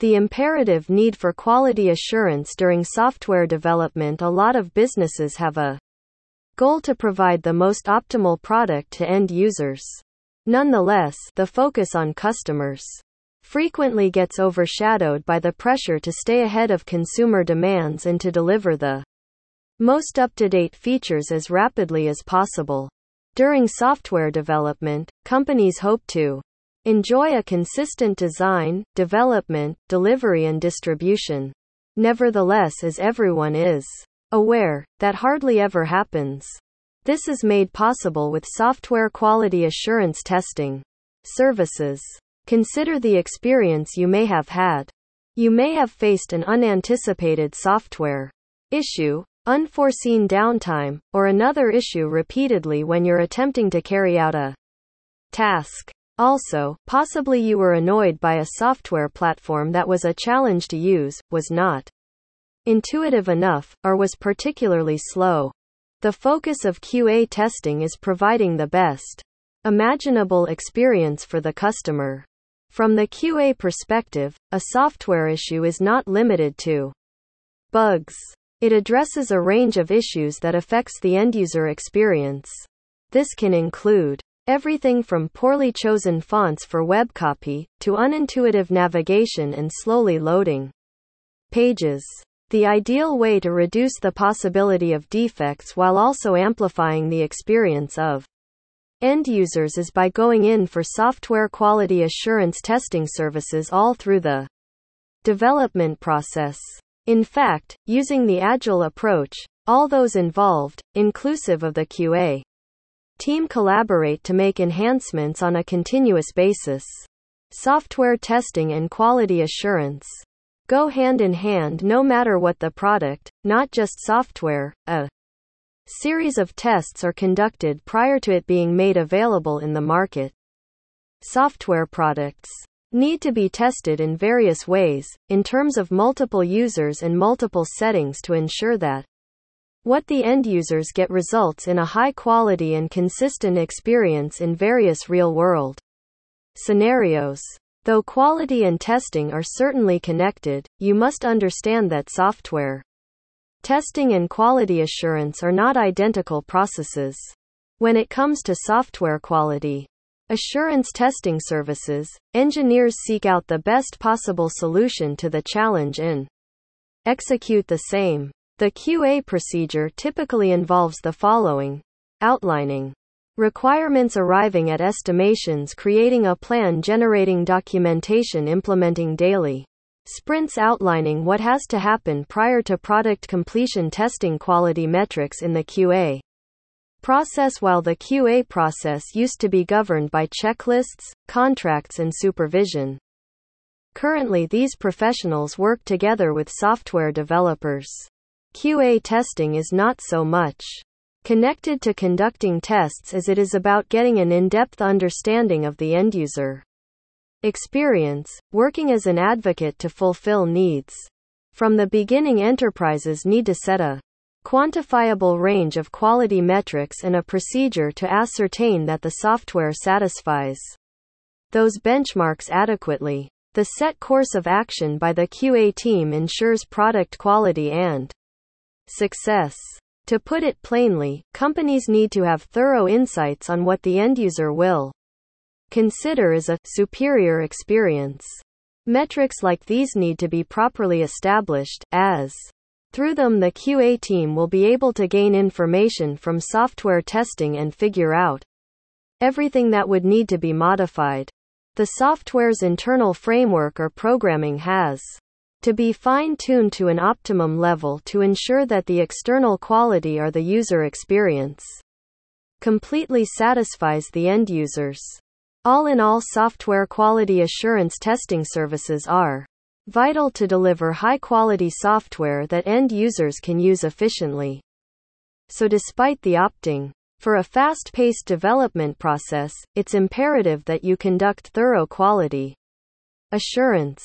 The imperative need for quality assurance during software development A lot of businesses have a goal to provide the most optimal product to end users. Nonetheless, the focus on customers frequently gets overshadowed by the pressure to stay ahead of consumer demands and to deliver the most up to date features as rapidly as possible. During software development, companies hope to enjoy a consistent design, development, delivery, and distribution. Nevertheless, as everyone is aware, that hardly ever happens. This is made possible with software quality assurance testing services. Consider the experience you may have had. You may have faced an unanticipated software issue, unforeseen downtime, or another issue repeatedly when you're attempting to carry out a task. Also, possibly you were annoyed by a software platform that was a challenge to use, was not intuitive enough, or was particularly slow. The focus of QA testing is providing the best imaginable experience for the customer. From the QA perspective, a software issue is not limited to bugs. It addresses a range of issues that affects the end user experience. This can include everything from poorly chosen fonts for web copy to unintuitive navigation and slowly loading pages. The ideal way to reduce the possibility of defects while also amplifying the experience of end users is by going in for software quality assurance testing services all through the development process. In fact, using the Agile approach, all those involved, inclusive of the QA team, collaborate to make enhancements on a continuous basis. Software testing and quality assurance go hand in hand no matter what the product, not just software. A series of tests are conducted prior to it being made available in the market. Software products need to be tested in various ways, in terms of multiple users and multiple settings to ensure that what the end users get results in a high quality and consistent experience in various real world scenarios. Though quality and testing are certainly connected, you must understand that software testing and quality assurance are not identical processes. When it comes to software quality assurance testing services, engineers seek out the best possible solution to the challenge and execute the same. The QA procedure typically involves the following outlining Requirements arriving at estimations creating a plan generating documentation implementing daily sprints outlining what has to happen prior to product completion testing quality metrics in the QA process while the QA process used to be governed by checklists, contracts and supervision. Currently these professionals work together with software developers. QA testing is not so much connected to conducting tests as it is about getting an in-depth understanding of the end user experience, working as an advocate to fulfill needs. From the beginning enterprises need to set a quantifiable range of quality metrics and a procedure to ascertain that the software satisfies those benchmarks adequately. The set course of action by the QA team ensures product quality and success. To put it plainly, companies need to have thorough insights on what the end user will consider as a superior experience. Metrics like these need to be properly established, as through them the QA team will be able to gain information from software testing and figure out everything that would need to be modified. The software's internal framework or programming has to be fine-tuned to an optimum level to ensure that the external quality or the user experience completely satisfies the end users. All in all software quality assurance testing services are vital to deliver high-quality software that end users can use efficiently. So despite the opting for a fast-paced development process, it's imperative that you conduct thorough quality assurance